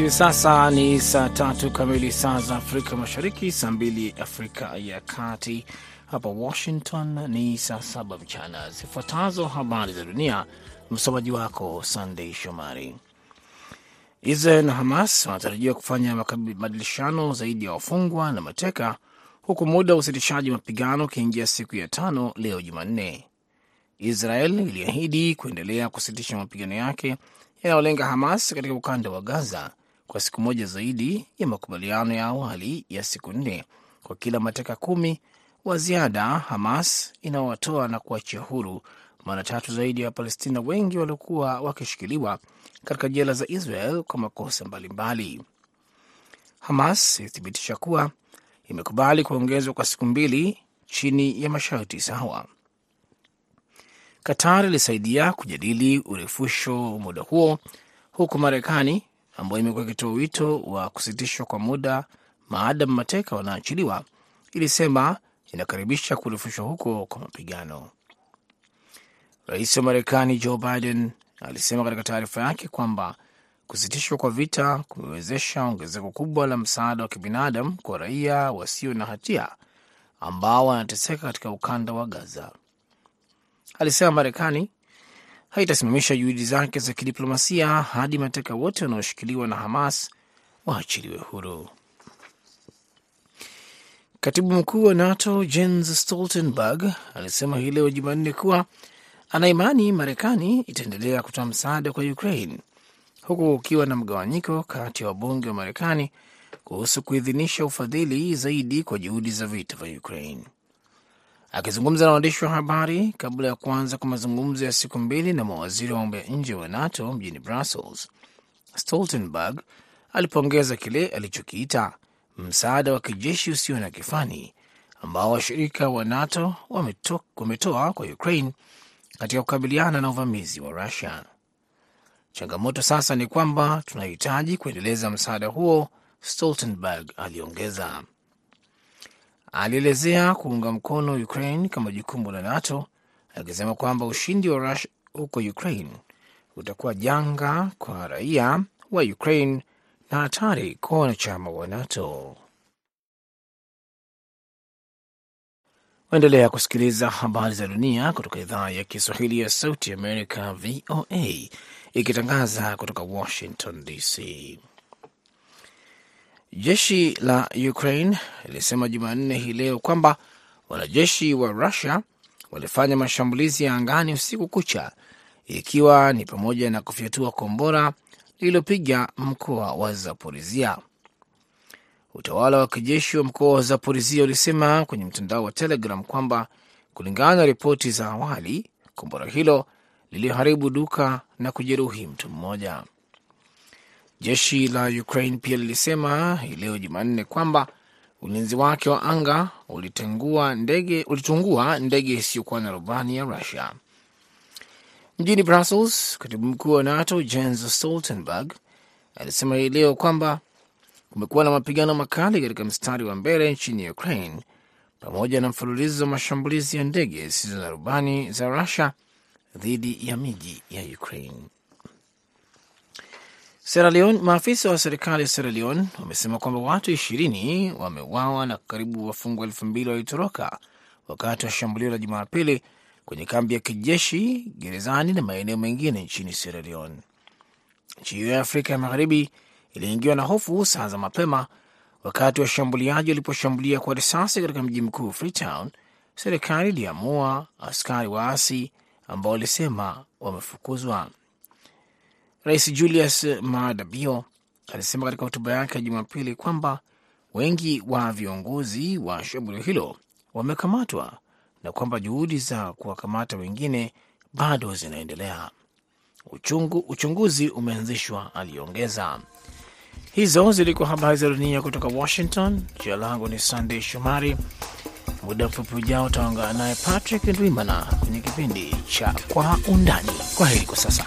Hivi sasa ni saa tatu kamili saa za Afrika Mashariki, saa mbili Afrika ya Kati. Hapa Washington ni saa saba mchana. Zifuatazo habari za dunia, msomaji wako Sandei Shomari. Israel na Hamas wanatarajiwa kufanya mabadilishano zaidi ya wafungwa na mateka, huku muda wa usitishaji mapigano ukiingia siku ya tano leo Jumanne. Israel iliahidi kuendelea kusitisha mapigano yake yanayolenga Hamas katika ukanda wa Gaza kwa siku moja zaidi ya makubaliano ya awali ya siku nne kwa kila mateka kumi wa ziada Hamas inaowatoa na kuachia huru mara tatu zaidi ya Wapalestina wengi waliokuwa wakishikiliwa katika jela za Israel kwa makosa mbalimbali. Hamas ilithibitisha kuwa imekubali kuongezwa kwa siku mbili chini ya masharti sawa. Qatar ilisaidia kujadili urefusho muda huo, huku Marekani ambayo imekuwa ikitoa wito wa kusitishwa kwa muda maadamu mateka wanaachiliwa, ilisema inakaribisha kurefushwa huko kwa mapigano. Rais wa Marekani Joe Biden alisema katika taarifa yake kwamba kusitishwa kwa vita kumewezesha ongezeko kubwa la msaada wa kibinadamu kwa raia wasio na hatia ambao wanateseka katika ukanda wa Gaza. Alisema Marekani haitasimamisha juhudi zake za kidiplomasia hadi mateka wote wanaoshikiliwa na Hamas waachiliwe huru. Katibu mkuu wa NATO Jens Stoltenberg alisema hii leo Jumanne kuwa anaimani Marekani itaendelea kutoa msaada kwa Ukraine huku ukiwa na mgawanyiko kati ya wabunge wa Marekani kuhusu kuidhinisha ufadhili zaidi kwa juhudi za vita vya Ukraine. Akizungumza na waandishi wa habari kabla ya kuanza kwa mazungumzo ya siku mbili na mawaziri wa mambo ya nje wa NATO mjini Brussels, Stoltenberg alipongeza kile alichokiita msaada wa kijeshi usio na kifani ambao washirika wa NATO wametoa kwa Ukraine katika kukabiliana na uvamizi wa Rusia. Changamoto sasa ni kwamba tunahitaji kuendeleza msaada huo, Stoltenberg aliongeza. Alielezea kuunga mkono Ukraine kama jukumu la NATO, akisema kwamba ushindi wa Rusia huko Ukraine utakuwa janga kwa raia wa Ukraine na hatari kwa wanachama wa NATO. Waendelea kusikiliza habari za dunia kutoka idhaa ya Kiswahili ya Sauti Amerika, VOA, ikitangaza kutoka Washington DC. Jeshi la Ukraine lilisema Jumanne hii leo kwamba wanajeshi wa Rusia walifanya mashambulizi ya angani usiku kucha, ikiwa ni pamoja na kufyatua kombora lililopiga mkoa wa Zaporizia. Utawala wa kijeshi wa mkoa wa Zaporizia ulisema kwenye mtandao wa Telegram kwamba kulingana na ripoti za awali, kombora hilo liliharibu duka na kujeruhi mtu mmoja. Jeshi la Ukraine pia lilisema hii leo Jumanne kwamba ulinzi wake wa anga ulitungua ndege isiyokuwa na rubani ya Russia. Mjini Brussels, katibu mkuu wa NATO Jens Stoltenberg alisema hii leo kwamba kumekuwa na mapigano makali katika mstari wa mbele nchini Ukraine pamoja na mfululizo wa mashambulizi ya ndege zisizo na rubani za Russia dhidi ya miji ya Ukraine. Sierra Leone, maafisa wa serikali ya Sierra Leone wamesema kwamba watu ishirini wameuawa na karibu wafungwa elfu mbili walitoroka wakati wa shambulio la Jumapili kwenye kambi ya kijeshi gerezani na maeneo mengine nchini Sierra Leone. Nchi hiyo ya Afrika ya Magharibi iliingiwa na hofu saa za mapema wakati washambuliaji waliposhambulia kwa risasi katika mji mkuu Freetown. Serikali iliamua askari waasi ambao walisema wamefukuzwa. Rais Julius Maada Bio alisema katika hotuba yake ya Jumapili kwamba wengi wa viongozi wa shambulio hilo wamekamatwa na kwamba juhudi za kuwakamata wengine bado zinaendelea. Uchungu, uchunguzi umeanzishwa, aliongeza. Hizo zilikuwa habari za dunia kutoka Washington. Jina langu ni Sandey Shomari. Muda mfupi ujao utaungana naye Patrick Ndwimana kwenye kipindi cha Kwa Undani. Kwa heri kwa sasa.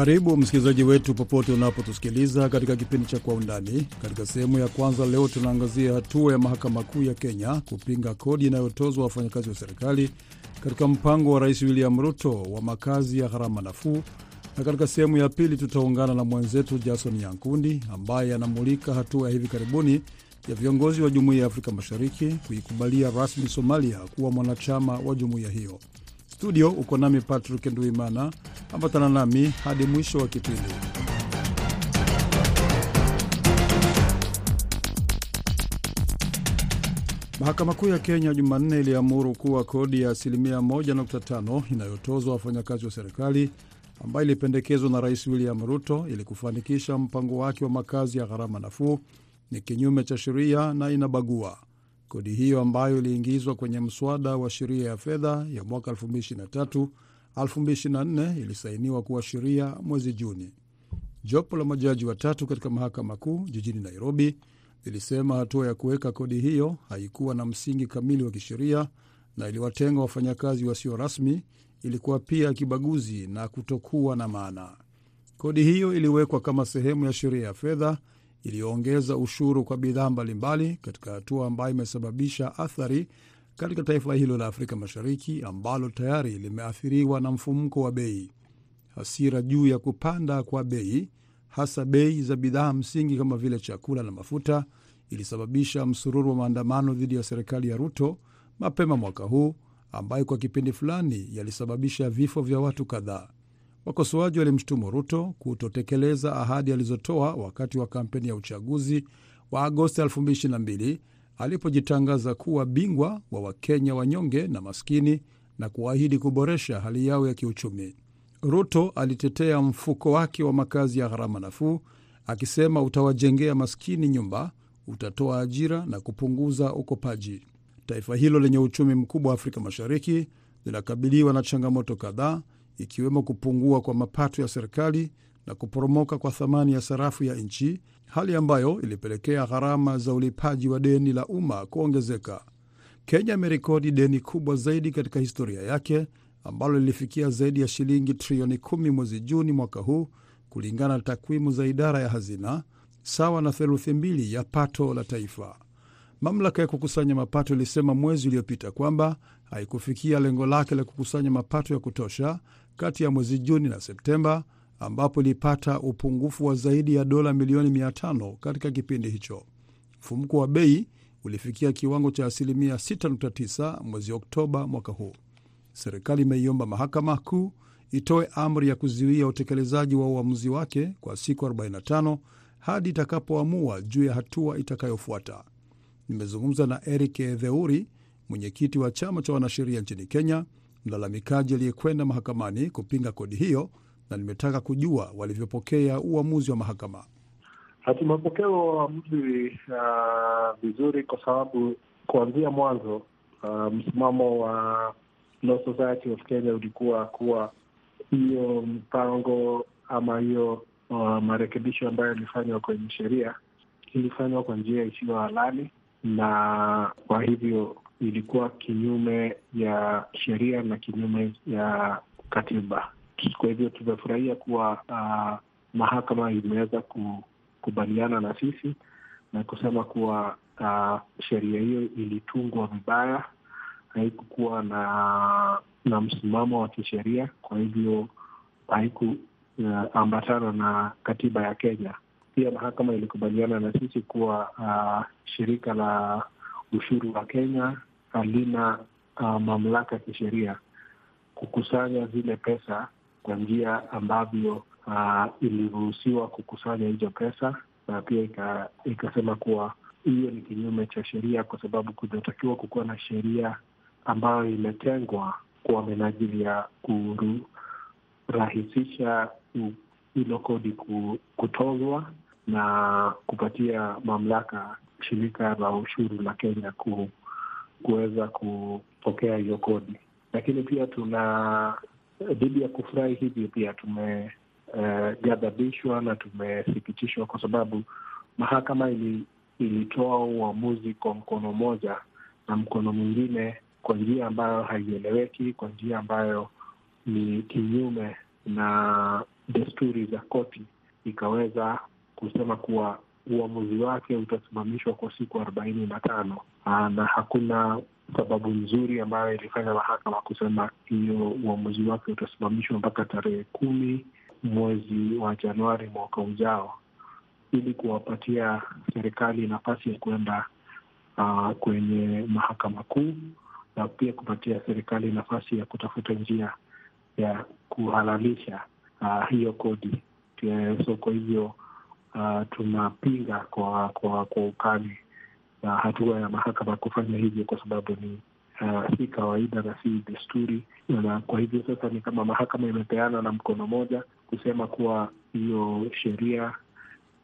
Karibu msikilizaji wetu popote unapotusikiliza katika kipindi cha Kwa Undani. Katika sehemu ya kwanza leo tunaangazia hatua ya mahakama kuu ya Kenya kupinga kodi inayotozwa wafanyakazi wa serikali katika mpango wa Rais William Ruto wa makazi ya gharama nafuu, na katika sehemu ya pili tutaungana na mwenzetu Jason Yankundi ambaye anamulika hatua ya hivi karibuni ya viongozi wa Jumuiya ya Afrika Mashariki kuikubalia rasmi Somalia kuwa mwanachama wa jumuiya hiyo. Studio uko nami Patrick Nduimana, ambatana nami hadi mwisho wa kipindi. Mahakama Kuu ya Kenya Jumanne iliamuru kuwa kodi ya asilimia 1.5 inayotozwa wafanyakazi wa serikali ambayo ilipendekezwa na Rais William Ruto ili kufanikisha mpango wake wa makazi ya gharama nafuu ni kinyume cha sheria na inabagua. Kodi hiyo ambayo iliingizwa kwenye mswada wa sheria ya fedha ya mwaka 2023 2024 ilisainiwa kuwa sheria mwezi Juni. Jopo la majaji watatu katika mahakama kuu jijini Nairobi lilisema hatua ya kuweka kodi hiyo haikuwa na msingi kamili wa kisheria na iliwatenga wafanyakazi wasio rasmi, ilikuwa pia kibaguzi na kutokuwa na maana. Kodi hiyo iliwekwa kama sehemu ya sheria ya fedha iliyoongeza ushuru kwa bidhaa mbalimbali katika hatua ambayo imesababisha athari katika taifa hilo la Afrika Mashariki ambalo tayari limeathiriwa na mfumuko wa bei. Hasira juu ya kupanda kwa bei, hasa bei za bidhaa msingi kama vile chakula na mafuta, ilisababisha msururu wa maandamano dhidi ya serikali ya Ruto mapema mwaka huu, ambayo kwa kipindi fulani yalisababisha vifo vya watu kadhaa. Wakosoaji walimshutumu Ruto kutotekeleza ahadi alizotoa wakati wa kampeni ya uchaguzi wa Agosti 2022 alipojitangaza kuwa bingwa wa Wakenya wanyonge na maskini na kuahidi kuboresha hali yao ya kiuchumi. Ruto alitetea mfuko wake wa makazi ya gharama nafuu akisema utawajengea maskini nyumba, utatoa ajira na kupunguza ukopaji. Taifa hilo lenye uchumi mkubwa wa Afrika Mashariki linakabiliwa na changamoto kadhaa ikiwemo kupungua kwa mapato ya serikali na kuporomoka kwa thamani ya sarafu ya nchi, hali ambayo ilipelekea gharama za ulipaji wa deni la umma kuongezeka. Kenya imerekodi deni kubwa zaidi katika historia yake ambalo lilifikia zaidi ya shilingi trilioni kumi mwezi Juni mwaka huu, kulingana na takwimu za idara ya hazina, sawa na theluthi mbili ya pato la taifa. Mamlaka ya kukusanya mapato ilisema mwezi uliopita kwamba haikufikia lengo lake la kukusanya mapato ya kutosha kati ya mwezi Juni na Septemba, ambapo ilipata upungufu wa zaidi ya dola milioni 500 katika kipindi hicho. Mfumuko wa bei ulifikia kiwango cha asilimia 6.9 mwezi Oktoba mwaka huu. Serikali imeiomba mahakama kuu itoe amri ya kuzuia utekelezaji wa uamuzi wake kwa siku 45 hadi itakapoamua juu ya hatua itakayofuata. Nimezungumza na Eric Theuri, mwenyekiti wa chama cha wanasheria nchini Kenya, mlalamikaji aliyekwenda mahakamani kupinga kodi hiyo, na nimetaka kujua walivyopokea uamuzi wa mahakama. Hatumepokea uamuzi vizuri, uh, kwa sababu kuanzia mwanzo uh, msimamo wa Law Society of Kenya ulikuwa kuwa hiyo mpango ama hiyo uh, marekebisho ambayo yalifanywa kwenye sheria ilifanywa kwa njia isiyo halali na kwa hivyo ilikuwa kinyume ya sheria na kinyume ya katiba. Kwa hivyo tumefurahia kuwa uh, mahakama imeweza kukubaliana na sisi na kusema kuwa uh, sheria hiyo ilitungwa vibaya, haikukuwa na na msimamo wa kisheria, kwa hivyo haikuambatana uh, na katiba ya Kenya. Pia mahakama ilikubaliana na sisi kuwa uh, shirika la ushuru wa Kenya halina uh, mamlaka ya kisheria kukusanya zile pesa kwa njia ambavyo uh, iliruhusiwa kukusanya hizo pesa, na pia ikasema kuwa hiyo ni kinyume cha sheria, kwa sababu kunatakiwa kukuwa na sheria ambayo imetengwa kwa minajili ya kurahisisha hilo kodi kutozwa na kupatia mamlaka shirika la ushuru la Kenya ku, kuweza kupokea hiyo kodi. Lakini pia tuna dhidi ya kufurahi hivyo, pia tumeghadhabishwa uh, na tumesikitishwa kwa sababu mahakama ili, ilitoa uamuzi kwa mkono mmoja na mkono mwingine kwa njia ambayo haieleweki, kwa njia ambayo ni kinyume na desturi za koti ikaweza kusema kuwa uamuzi wake utasimamishwa kwa siku arobaini na tano na hakuna sababu nzuri ambayo ilifanya mahakama kusema hiyo uamuzi wake utasimamishwa mpaka tarehe kumi mwezi wa Januari mwaka ujao, ili kuwapatia serikali nafasi ya kuenda uh, kwenye mahakama kuu na pia kupatia serikali nafasi ya kutafuta njia ya kuhalalisha uh, hiyo kodi. So kwa hivyo uh, tunapinga kwa kwa kwa ukali. Na hatua ya mahakama kufanya hivyo, kwa sababu ni uh, si kawaida na si desturi, na kwa hivyo sasa ni kama mahakama imepeana na mkono moja kusema kuwa hiyo sheria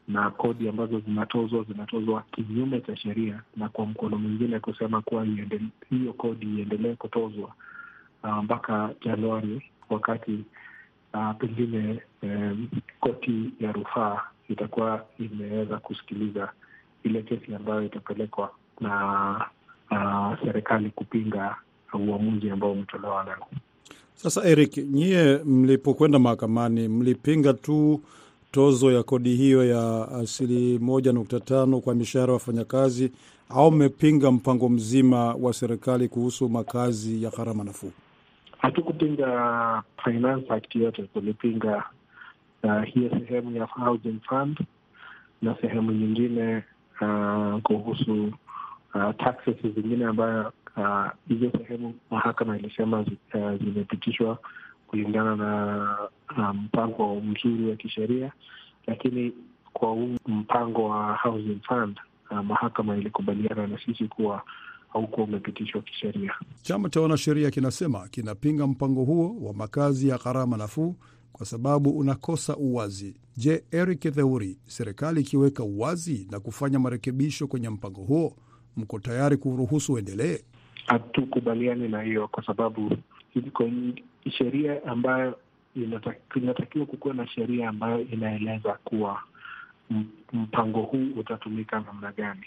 na kodi ambazo zinatozwa zinatozwa kinyume cha sheria, na kwa mkono mwingine kusema kuwa hiyo kodi iendelee kutozwa mpaka uh, Januari, wakati uh, pengine um, koti ya rufaa itakuwa imeweza kusikiliza ile kesi ambayo itapelekwa na uh, serikali kupinga uamuzi ambao umetolewa leo. Sasa Eric, nyie mlipokwenda mahakamani mlipinga tu tozo ya kodi hiyo ya asili moja nukta tano kwa mishahara ya wafanyakazi au mmepinga mpango mzima wa serikali kuhusu makazi ya gharama nafuu? Hatukupinga Finance Act yote, tulipinga uh, hiyo sehemu ya Housing Fund na sehemu nyingine uh, kuhusu uh, taxes zingine ambayo hizo uh, sehemu mahakama ilisema uh, zimepitishwa kulingana na mpango um, mzuri wa kisheria, lakini kwa huu mpango wa Housing Fund uh, mahakama ilikubaliana na sisi kuwa haukuwa umepitishwa kisheria. Chama cha wanasheria kinasema kinapinga mpango huo wa makazi ya gharama nafuu kwa sababu unakosa uwazi. Je, Eric Theuri, serikali ikiweka uwazi na kufanya marekebisho kwenye mpango huo, mko tayari kuruhusu uendelee? Hatukubaliani na hiyo kwa sababu iko sheria ambayo inatakiwa kukuwa na sheria ambayo inaeleza kuwa mpango huu utatumika namna gani.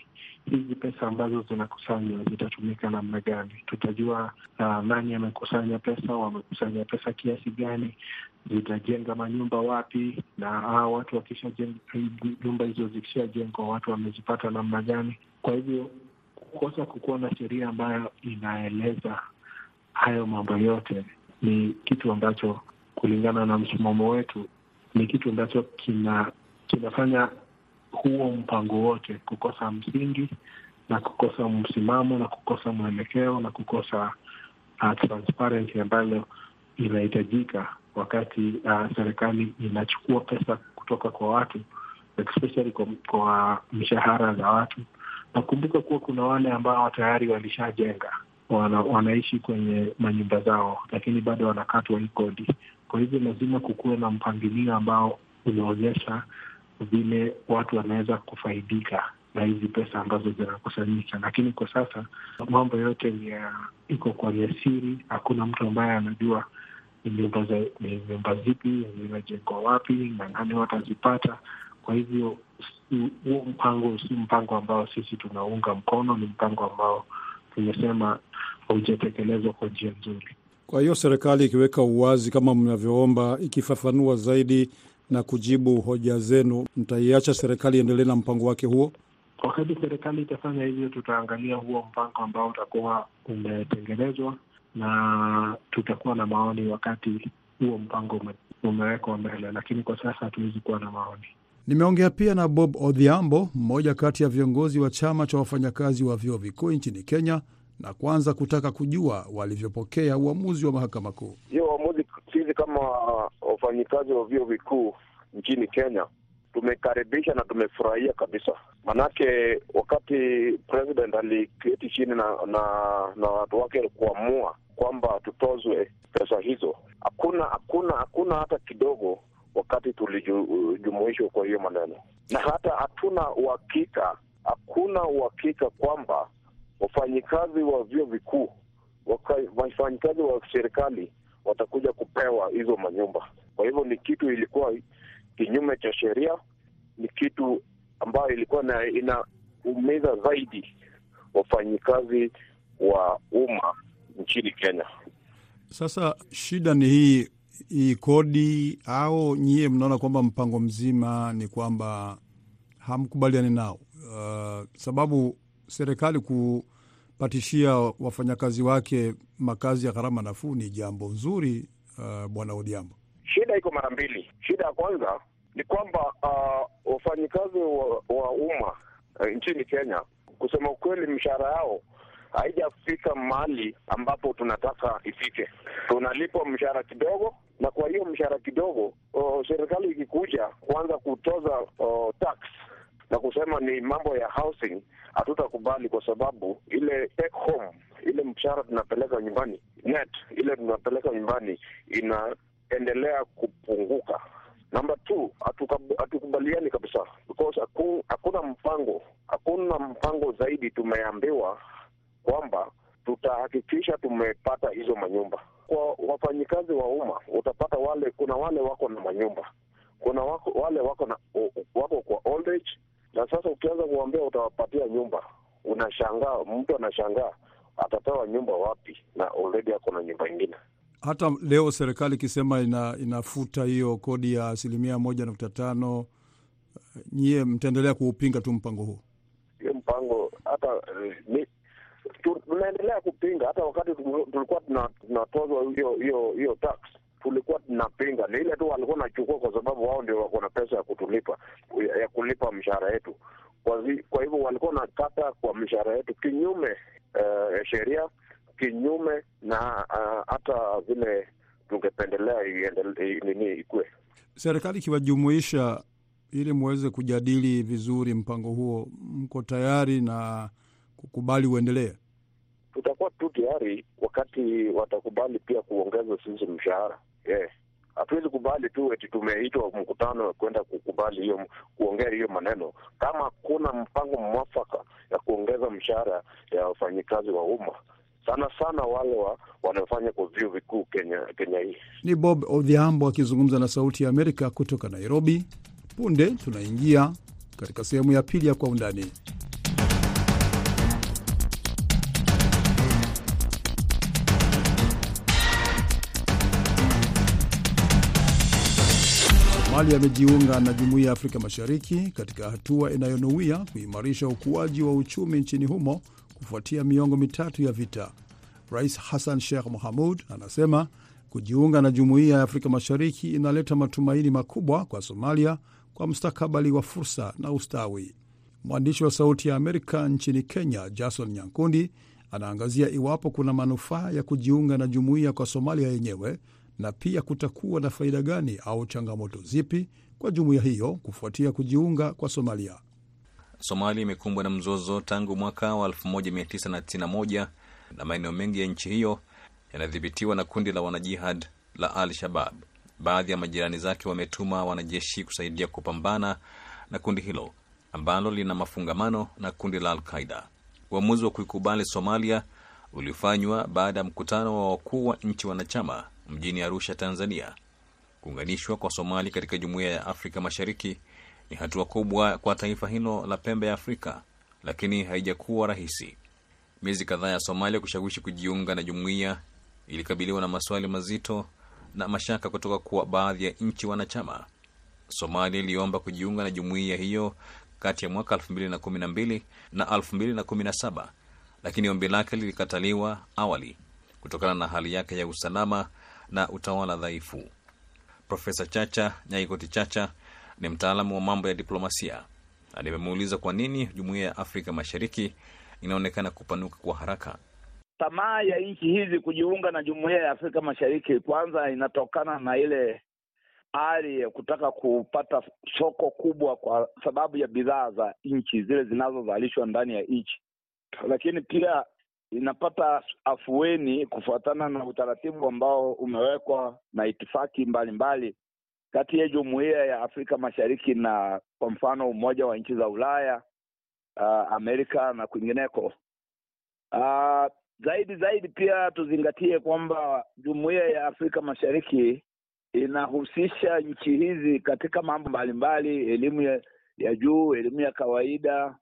Hizi pesa ambazo zinakusanywa zitatumika namna gani? Tutajua uh, nani amekusanya pesa, wamekusanya pesa kiasi gani, zitajenga manyumba wapi, na uh, watu wakishajenga nyumba hizo zikishajengwa, watu wamezipata namna gani? Kwa hivyo kukosa kukuwa na sheria ambayo inaeleza hayo mambo yote ni kitu ambacho kulingana na msimamo wetu ni kitu ambacho kina kinafanya huo mpango wote kukosa msingi na kukosa msimamo na kukosa mwelekeo na kukosa uh, transparency ambayo inahitajika wakati uh, serikali inachukua pesa kutoka kwa watu especially kwa, kwa mishahara za watu. Nakumbuka kuwa kuna wale ambao tayari walishajenga wana, wanaishi kwenye manyumba zao, lakini bado wanakatwa hii kodi. Kwa hivyo lazima kukuwe na mpangilio ambao unaonyesha vile watu wanaweza kufaidika na hizi pesa ambazo zinakusanyika, lakini kwa sasa mambo yote ni iko kwenye siri. Hakuna mtu ambaye anajua ni nyumba zipi zinajengwa wapi na nani watazipata. Kwa hivyo huo mpango si mpango ambao sisi tunaunga mkono, ni mpango ambao tumesema haujatekelezwa kwa njia nzuri. Kwa hiyo serikali ikiweka uwazi kama mnavyoomba, ikifafanua zaidi na kujibu hoja zenu, mtaiacha serikali iendelee na mpango wake huo? Wakati serikali itafanya hivyo, tutaangalia huo mpango ambao utakuwa umetengenezwa na tutakuwa na maoni wakati huo mpango umewekwa mbele, lakini kwa sasa hatuwezi kuwa na maoni. Nimeongea pia na Bob Odhiambo, mmoja kati ya viongozi wa chama cha wafanyakazi wa vyuo vikuu nchini Kenya, na kwanza kutaka kujua walivyopokea uamuzi wa mahakama kuu. Hiyo kama wafanyikazi wa vyuo vikuu nchini Kenya tumekaribisha na tumefurahia kabisa, manake wakati president aliketi chini na na, na watu wake kuamua kwamba tutozwe pesa hizo, hakuna hakuna hakuna hata kidogo wakati tulijumuishwa kwa hiyo maneno, na hata hatuna uhakika, hakuna uhakika kwamba wafanyikazi wa vyuo vikuu, wafanyikazi wa serikali watakuja kupewa hizo manyumba. Kwa hivyo ni kitu ilikuwa kinyume cha sheria, ni kitu ambayo ilikuwa na inaumiza zaidi wafanyikazi wa umma nchini Kenya. Sasa shida ni hii, hii kodi au nyie mnaona kwamba mpango mzima ni kwamba hamkubaliani nao? Uh, sababu serikali kupatishia wafanyakazi wake makazi ya gharama nafuu ni jambo nzuri. Uh, Bwana Odhiambo, shida iko mara mbili. Shida ya kwanza ni kwamba uh, wafanyikazi wa, wa umma uh, nchini Kenya, kusema ukweli, mshahara yao haijafika mahali ambapo tunataka ifike. Tunalipwa mshahara kidogo, na kwa hiyo mshahara kidogo, uh, serikali ikikuja kuanza kutoza uh, tax na kusema ni mambo ya housing, hatutakubali kwa sababu ile take home, ile mshahara tunapeleka nyumbani net, ile tunapeleka nyumbani inaendelea kupunguka. Namba two, hatukubaliani kabisa because hakuna mpango, hakuna mpango zaidi. Tumeambiwa kwamba tutahakikisha tumepata hizo manyumba kwa wafanyikazi wa umma. Utapata wale, kuna wale wako na manyumba, kuna wako, wale wako na wako kwa old age, na sasa ukianza kuambia utawapatia nyumba, unashangaa, mtu anashangaa atapewa nyumba wapi, na already ako na nyumba ingine. Hata leo serikali ikisema ina, inafuta hiyo kodi ya asilimia moja nukta tano nyie mtaendelea kuupinga tu mpango huu? Hiyo mpango hata ni tunaendelea kupinga. Hata wakati tulikuwa tunatozwa hiyo hiyo hiyo tax tulikuwa tunapinga. Ni ile tu walikuwa nachukua kwa sababu wao ndio wako na pesa ya kutulipa ya kulipa mshahara yetu. Kwa, kwa hivyo walikuwa nakata kwa mshahara yetu kinyume ya uh, sheria kinyume na hata uh, vile tungependelea nini ikue. Serikali ikiwajumuisha ili muweze kujadili vizuri mpango huo, mko tayari na kukubali uendelee? Tutakuwa tu tayari wakati watakubali pia kuongeza sisi mshahara. Yeah. Hatuwezi kubali tu eti tumeitwa mkutano kwenda kukubali hiyo kuongea hiyo maneno, kama kuna mpango mwafaka ya kuongeza mshahara ya wafanyikazi wa umma sana sana wale wa, wanaofanya kwa vyuo vikuu Kenya, Kenya hii. Ni Bob Odhiambo akizungumza na Sauti ya Amerika kutoka Nairobi. Punde tunaingia katika sehemu ya pili ya Kwa Undani. Somalia amejiunga na Jumuiya ya Afrika Mashariki katika hatua inayonuia kuimarisha ukuaji wa uchumi nchini humo kufuatia miongo mitatu ya vita. Rais Hassan Sheikh Mohamud anasema kujiunga na Jumuiya ya Afrika Mashariki inaleta matumaini makubwa kwa Somalia kwa mustakabali wa fursa na ustawi. Mwandishi wa Sauti ya Amerika nchini Kenya, Jason Nyankundi, anaangazia iwapo kuna manufaa ya kujiunga na jumuiya kwa Somalia yenyewe na pia kutakuwa na faida gani au changamoto zipi kwa jumuiya hiyo kufuatia kujiunga kwa Somalia. Somalia imekumbwa na mzozo tangu mwaka wa 1991 na maeneo mengi ya nchi hiyo yanadhibitiwa na kundi la wanajihad la Al Shabab. Baadhi ya majirani zake wametuma wanajeshi kusaidia kupambana na kundi hilo ambalo lina mafungamano na kundi la Al Qaida. Uamuzi wa kuikubali Somalia ulifanywa baada ya mkutano wa wakuu wa nchi wanachama mjini Arusha, Tanzania. Kuunganishwa kwa Somalia katika jumuiya ya Afrika Mashariki ni hatua kubwa kwa taifa hilo la pembe ya Afrika, lakini haijakuwa rahisi. Miezi kadhaa ya Somalia kushawishi kujiunga na jumuiya ilikabiliwa na maswali mazito na mashaka kutoka kwa baadhi ya nchi wanachama. Somalia iliomba kujiunga na jumuiya hiyo kati ya mwaka 2012 na 2017, lakini ombi lake lilikataliwa awali kutokana na hali yake ya usalama na utawala dhaifu. Profesa Chacha Nyaigoti Chacha ni mtaalamu wa mambo ya diplomasia na nimemuuliza kwa nini jumuiya ya Afrika Mashariki inaonekana kupanuka kwa haraka. Tamaa ya nchi hizi kujiunga na jumuiya ya Afrika Mashariki kwanza inatokana na ile hali ya kutaka kupata soko kubwa kwa sababu ya bidhaa za nchi zile zinazozalishwa ndani ya nchi, lakini pia inapata afueni kufuatana na utaratibu ambao umewekwa na itifaki mbalimbali kati ya jumuiya ya Afrika Mashariki na kwa mfano Umoja wa Nchi za Ulaya, uh, Amerika na kwingineko. Uh, zaidi zaidi pia tuzingatie kwamba jumuiya ya Afrika Mashariki inahusisha nchi hizi katika mambo mbalimbali, elimu ya, ya juu, elimu ya kawaida,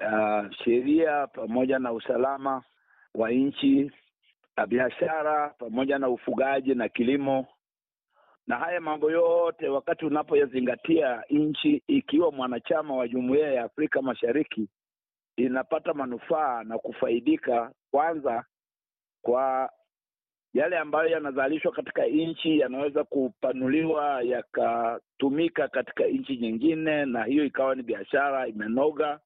uh, sheria pamoja na usalama wa nchi, na biashara pamoja na ufugaji na kilimo na haya mambo yote wakati unapoyazingatia, nchi ikiwa mwanachama wa jumuiya ya Afrika Mashariki inapata manufaa na kufaidika kwanza kwa yale ambayo yanazalishwa katika nchi yanaweza kupanuliwa yakatumika katika nchi nyingine, na hiyo ikawa ni biashara imenoga.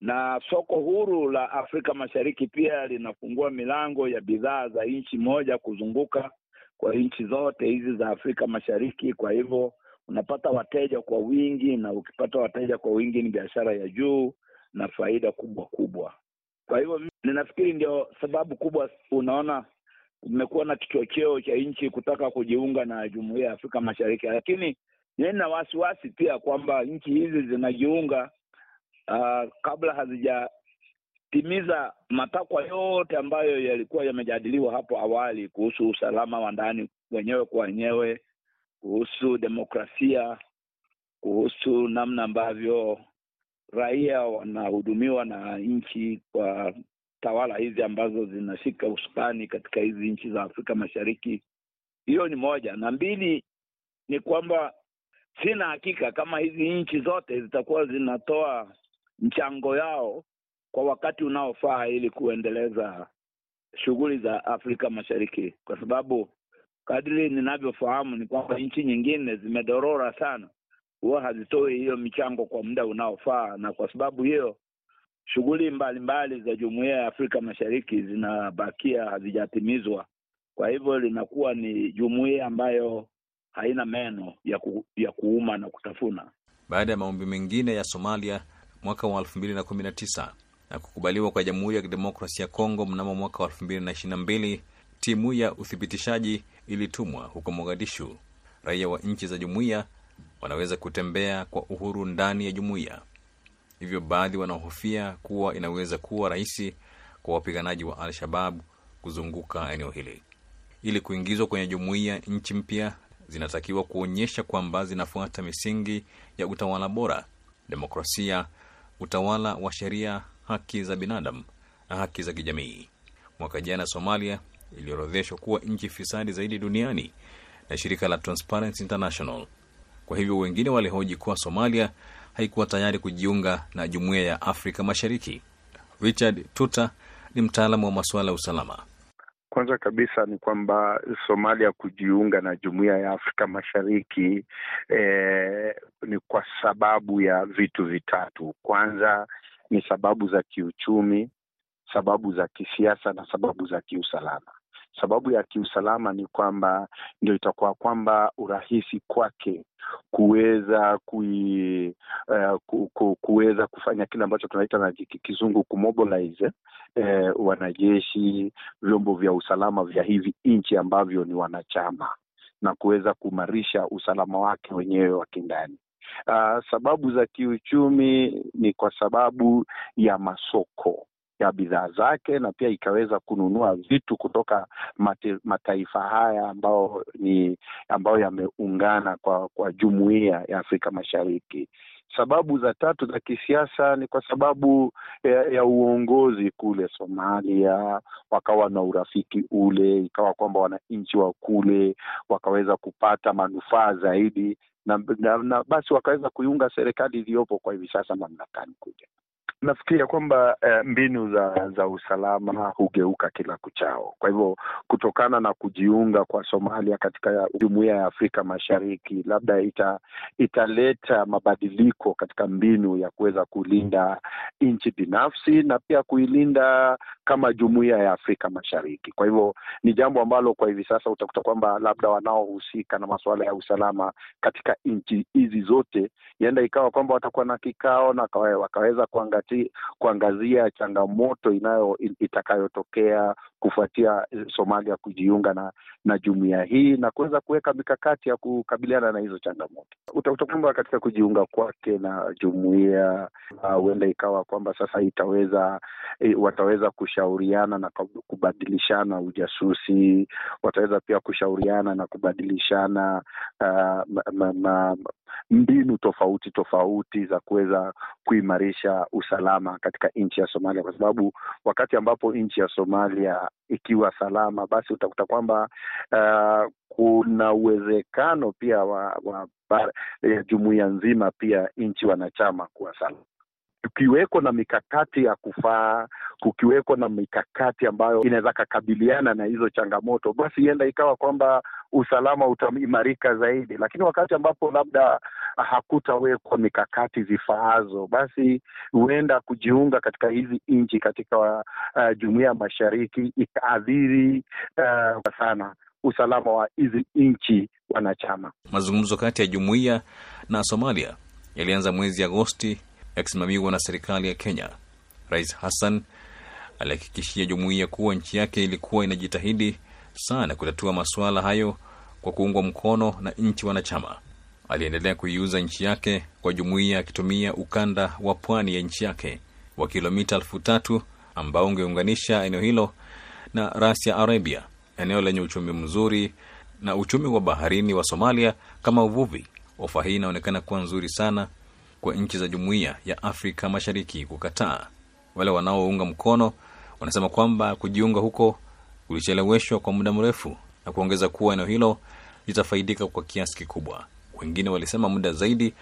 Na soko huru la Afrika Mashariki pia linafungua milango ya bidhaa za nchi moja kuzunguka kwa nchi zote hizi za Afrika Mashariki. Kwa hivyo unapata wateja kwa wingi, na ukipata wateja kwa wingi ni biashara ya juu na faida kubwa kubwa. Kwa hivyo ninafikiri ndio sababu kubwa unaona kumekuwa na kichocheo cha nchi kutaka kujiunga na jumuiya ya Afrika Mashariki, lakini nina wasiwasi pia kwamba nchi hizi zinajiunga uh, kabla hazijatimiza matakwa yote ambayo yalikuwa yamejadiliwa hapo awali kuhusu usalama wa ndani wenyewe kwa wenyewe, kuhusu demokrasia, kuhusu namna ambavyo raia wanahudumiwa na nchi kwa tawala hizi ambazo zinashika usukani katika hizi nchi za Afrika Mashariki. Hiyo ni moja, na mbili ni kwamba sina hakika kama hizi nchi zote zitakuwa zinatoa mchango yao kwa wakati unaofaa ili kuendeleza shughuli za Afrika Mashariki, kwa sababu kadri ninavyofahamu ni kwamba nchi nyingine zimedorora sana, huwa hazitoi hiyo michango kwa muda unaofaa, na kwa sababu hiyo shughuli mbalimbali za jumuiya ya Afrika Mashariki zinabakia hazijatimizwa. Kwa hivyo linakuwa ni jumuiya ambayo haina meno ya, ku, ya kuuma na kutafuna. Baada ya maombi mengine ya Somalia mwaka wa elfu mbili na kukubaliwa kwa Jamhuri ya Kidemokrasia ya Kongo mnamo mwaka wa elfu mbili na ishirini na mbili timu ya uthibitishaji ilitumwa huko Mogadishu. Raia wa nchi za jumuiya wanaweza kutembea kwa uhuru ndani ya jumuiya hivyo baadhi wanahofia kuwa inaweza kuwa rahisi kwa wapiganaji wa Al-Shabab kuzunguka eneo hili. Ili kuingizwa kwenye jumuiya, nchi mpya zinatakiwa kuonyesha kwamba zinafuata misingi ya utawala bora, demokrasia, utawala wa sheria, haki za binadamu na haki za kijamii. Mwaka jana Somalia iliorodheshwa kuwa nchi fisadi zaidi duniani na shirika la Transparency International. Kwa hivyo wengine walihoji kuwa Somalia haikuwa tayari kujiunga na jumuiya ya Afrika Mashariki. Richard Tuta ni mtaalamu wa masuala ya usalama. Kwanza kabisa ni kwamba Somalia kujiunga na jumuiya ya Afrika Mashariki eh, ni kwa sababu ya vitu vitatu. Kwanza ni sababu za kiuchumi, sababu za kisiasa na sababu za kiusalama. Sababu ya kiusalama ni kwamba ndio itakuwa kwamba urahisi kwake kuweza kui uh, ku, ku, kuweza kufanya kile ambacho tunaita na kizungu kumobilize eh, wanajeshi, vyombo vya usalama vya hivi nchi ambavyo ni wanachama na kuweza kuimarisha usalama wake wenyewe wa kindani. Uh, sababu za kiuchumi ni kwa sababu ya masoko ya bidhaa zake na pia ikaweza kununua vitu kutoka mate, mataifa haya ambao ni ambayo yameungana kwa kwa jumuiya ya Afrika Mashariki. Sababu za tatu za kisiasa ni kwa sababu ya, ya uongozi kule Somalia, wakawa na urafiki ule, ikawa kwamba wananchi wa kule wakaweza kupata manufaa zaidi na, na, na basi wakaweza kuiunga serikali iliyopo kwa hivi sasa mamlakani kuja nafikiria kwamba eh, mbinu za za usalama hugeuka kila kuchao. Kwa hivyo kutokana na kujiunga kwa Somalia katika jumuiya ya Afrika Mashariki, labda ita, italeta mabadiliko katika mbinu ya kuweza kulinda nchi binafsi na pia kuilinda kama jumuiya ya Afrika Mashariki. Kwa hivyo ni jambo ambalo kwa hivi sasa utakuta kwamba labda wanaohusika na masuala ya usalama katika nchi hizi zote, yaenda ikawa kwamba watakuwa na kikao na wakaweza kuanga kuangazia changamoto inayo itakayotokea kufuatia Somalia kujiunga na na jumuiya hii na kuweza kuweka mikakati ya kukabiliana na hizo changamoto. Utakuta kwamba katika kujiunga kwake na jumuiya huenda uh, ikawa kwamba sasa itaweza wataweza kushauriana na kubadilishana ujasusi, wataweza pia kushauriana na kubadilishana uh, ma, ma, ma, mbinu tofauti tofauti za kuweza kuimarisha usalama katika nchi ya Somalia, kwa sababu wakati ambapo nchi ya Somalia ikiwa salama, basi utakuta kwamba uh, kuna uwezekano pia wa, wa eh, jumuiya nzima pia nchi wanachama kuwa salama kukiweko na mikakati ya kufaa, kukiweko na mikakati ambayo inaweza kakabiliana na hizo changamoto, basi ienda ikawa kwamba usalama utaimarika zaidi. Lakini wakati ambapo labda hakutawekwa mikakati zifaazo, basi huenda kujiunga katika hizi nchi katika uh, jumuiya ya mashariki ikaadhiri uh, sana usalama wa hizi nchi wanachama. Mazungumzo kati ya jumuiya na Somalia yalianza mwezi Agosti yakisimamiwa na serikali ya Kenya. Rais Hassan alihakikishia jumuiya kuwa nchi yake ilikuwa inajitahidi sana kutatua masuala hayo kwa kuungwa mkono na nchi wanachama. Aliendelea kuiuza nchi yake kwa jumuiya akitumia ukanda wa pwani ya nchi yake wa kilomita elfu tatu ambao ungeunganisha eneo hilo na rasi ya Arabia, eneo lenye uchumi mzuri na uchumi wa baharini wa Somalia kama uvuvi. Ofa hii inaonekana kuwa nzuri sana kwa nchi za jumuiya ya Afrika Mashariki kukataa. Wale wanaounga mkono wanasema kwamba kujiunga huko kulicheleweshwa kwa muda mrefu na kuongeza kuwa eneo hilo litafaidika kwa kiasi kikubwa. Wengine walisema muda zaidi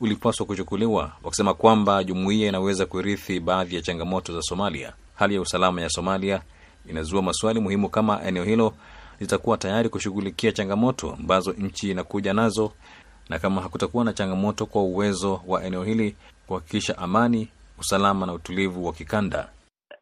ulipaswa kuchukuliwa, wakisema kwamba jumuiya inaweza kurithi baadhi ya changamoto za Somalia. Hali ya usalama ya Somalia inazua maswali muhimu kama eneo hilo litakuwa tayari kushughulikia changamoto ambazo nchi inakuja nazo na kama hakutakuwa na changamoto kwa uwezo wa eneo hili kuhakikisha amani, usalama na utulivu wa kikanda.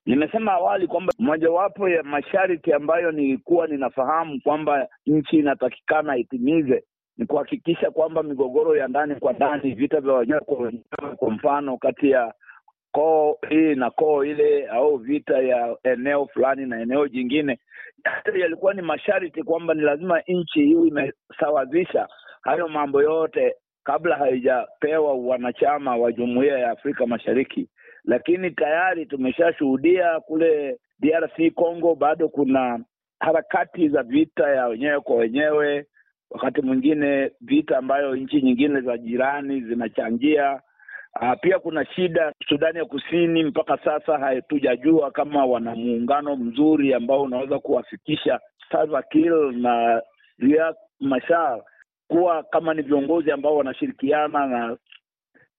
Nimesema awali kwamba mojawapo ya masharti ambayo nilikuwa ninafahamu kwamba nchi inatakikana itimize ni kuhakikisha kwamba migogoro ya ndani kwa ndani, vita vya wenyewe kwa wenyewe, kwa mfano kati ya koo hii na koo ile, au vita ya eneo fulani na eneo jingine, yalikuwa ni masharti kwamba ni lazima nchi hiyo imesawazisha hayo mambo yote kabla haijapewa wanachama wa jumuiya ya Afrika Mashariki. Lakini tayari tumeshashuhudia kule DRC Congo, bado kuna harakati za vita ya wenyewe kwa wenyewe, wakati mwingine vita ambayo nchi nyingine za jirani zinachangia. Uh, pia kuna shida Sudani ya Kusini, mpaka sasa hatujajua kama wana muungano mzuri ambao unaweza kuwafikisha Salva Kiir na Riek Machar kuwa kama ni viongozi ambao wanashirikiana na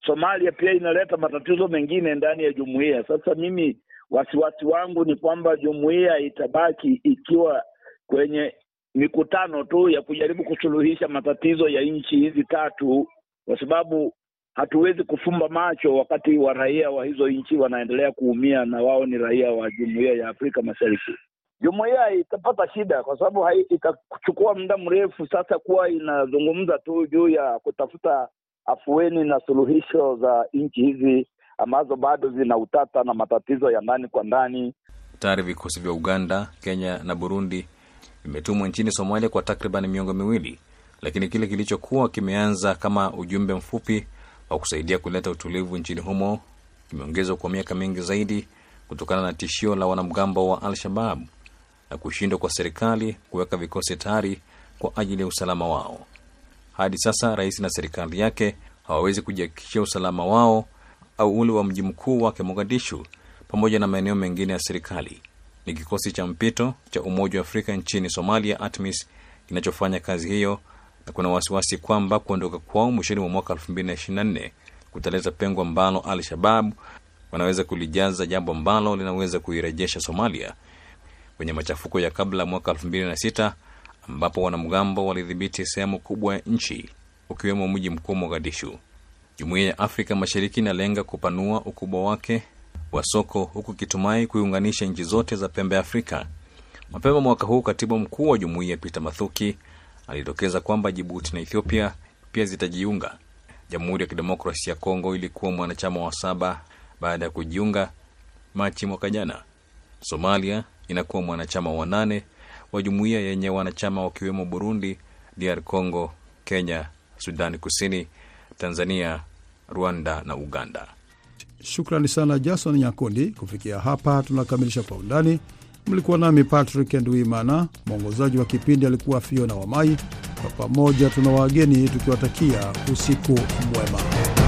Somalia. Pia inaleta matatizo mengine ndani ya jumuiya. Sasa mimi wasiwasi wangu ni kwamba jumuiya itabaki ikiwa kwenye mikutano tu ya kujaribu kusuluhisha matatizo ya nchi hizi tatu, kwa sababu hatuwezi kufumba macho wakati wa raia wa hizo nchi wanaendelea kuumia na wao ni raia wa jumuiya ya Afrika Mashariki. Jumuiya itapata shida kwa sababu itachukua muda mrefu sasa kuwa inazungumza tu juu ya kutafuta afueni na suluhisho za nchi hizi ambazo bado zina utata na matatizo ya ndani kwa ndani. Tayari vikosi vya Uganda, Kenya na Burundi vimetumwa nchini Somalia kwa takriban miongo miwili, lakini kile kilichokuwa kimeanza kama ujumbe mfupi wa kusaidia kuleta utulivu nchini humo kimeongezwa kwa miaka mingi zaidi kutokana na tishio la wanamgambo wa Al-Shabab na kushindwa kwa serikali kuweka vikosi tayari kwa ajili ya usalama wao. Hadi sasa rais na serikali yake hawawezi kujihakikishia usalama wao au ule wa mji mkuu wake Mogadishu, pamoja na maeneo mengine ya serikali. Ni kikosi cha mpito cha Umoja wa Afrika nchini Somalia, ATMIS, kinachofanya kazi hiyo, na kuna wasiwasi kwamba kuondoka kwao mwishoni mwa mwaka 2024 kutaleta pengo ambalo Al Shabab wanaweza kulijaza, jambo ambalo linaweza kuirejesha Somalia kwenye machafuko ya kabla mwaka 2006 ambapo wanamgambo walidhibiti sehemu kubwa ya nchi ukiwemo mji mkuu Mogadishu. Jumuiya ya Afrika Mashariki inalenga kupanua ukubwa wake wa soko huku ikitumai kuiunganisha nchi zote za pembe Afrika. Mapema mwaka huu, katibu mkuu wa jumuiya Peter Mathuki alidokeza kwamba Jibuti na Ethiopia pia zitajiunga. Jamhuri ya Kidemokrasia ya Kongo ilikuwa mwanachama wa saba baada ya kujiunga Machi mwaka jana. Somalia inakuwa mwanachama wa nane wa jumuiya yenye wanachama wakiwemo Burundi, DR Congo, Kenya, Sudani Kusini, Tanzania, Rwanda na Uganda. Shukrani sana Jason Nyakundi. Kufikia hapa tunakamilisha Kwa Undani. Mlikuwa nami Patrick Nduimana, mwongozaji wa kipindi alikuwa Fiona Wamai. Kwa pamoja tuna wageni tukiwatakia usiku mwema.